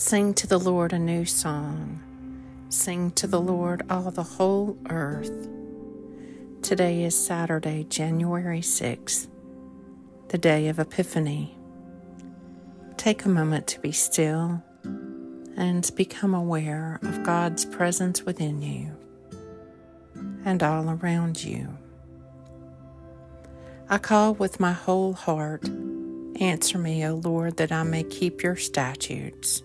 Sing to the Lord a new song. Sing to the Lord all the whole earth. Today is Saturday, January 6th, the day of Epiphany. Take a moment to be still and become aware of God's presence within you and all around you. I call with my whole heart. Answer me, O Lord, that I may keep your statutes.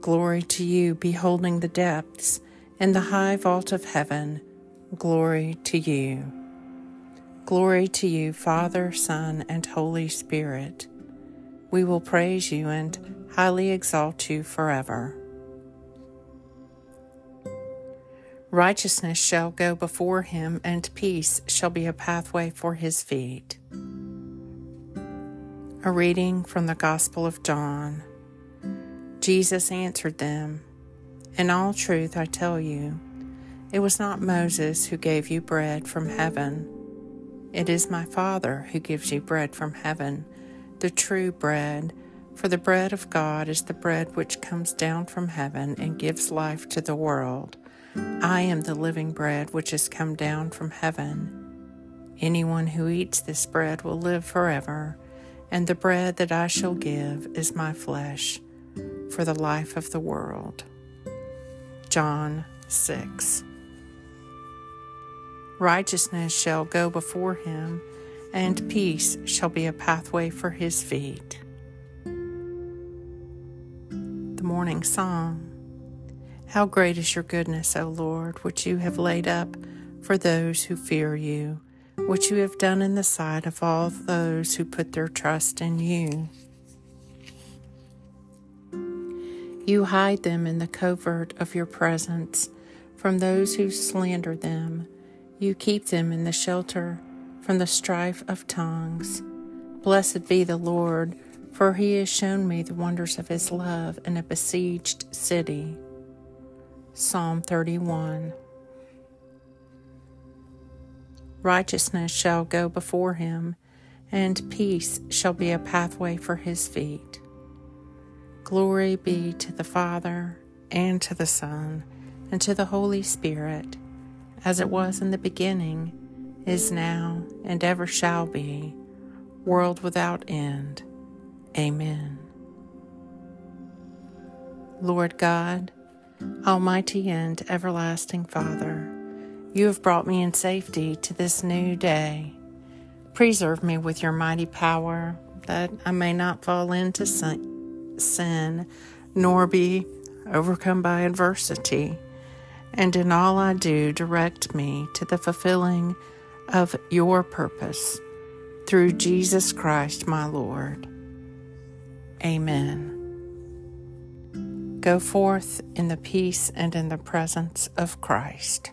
Glory to you, beholding the depths and the high vault of heaven. Glory to you. Glory to you, Father, Son, and Holy Spirit. We will praise you and highly exalt you forever. Righteousness shall go before him, and peace shall be a pathway for his feet. A reading from the Gospel of John. Jesus answered them, In all truth I tell you, it was not Moses who gave you bread from heaven. It is my Father who gives you bread from heaven, the true bread. For the bread of God is the bread which comes down from heaven and gives life to the world. I am the living bread which has come down from heaven. Anyone who eats this bread will live forever, and the bread that I shall give is my flesh for the life of the world. John 6. Righteousness shall go before him, and peace shall be a pathway for his feet. The Morning Song How great is your goodness, O Lord, which you have laid up for those who fear you, which you have done in the sight of all those who put their trust in you. You hide them in the covert of your presence from those who slander them. You keep them in the shelter from the strife of tongues. Blessed be the Lord, for he has shown me the wonders of his love in a besieged city. Psalm 31 Righteousness shall go before him, and peace shall be a pathway for his feet. Glory be to the Father, and to the Son, and to the Holy Spirit, as it was in the beginning, is now, and ever shall be, world without end. Amen. Lord God, Almighty and everlasting Father, you have brought me in safety to this new day. Preserve me with your mighty power, that I may not fall into sin sin, nor be overcome by adversity. And in all I do, direct me to the fulfilling of your purpose through Jesus Christ my Lord. Amen. Go forth in the peace and in the presence of Christ.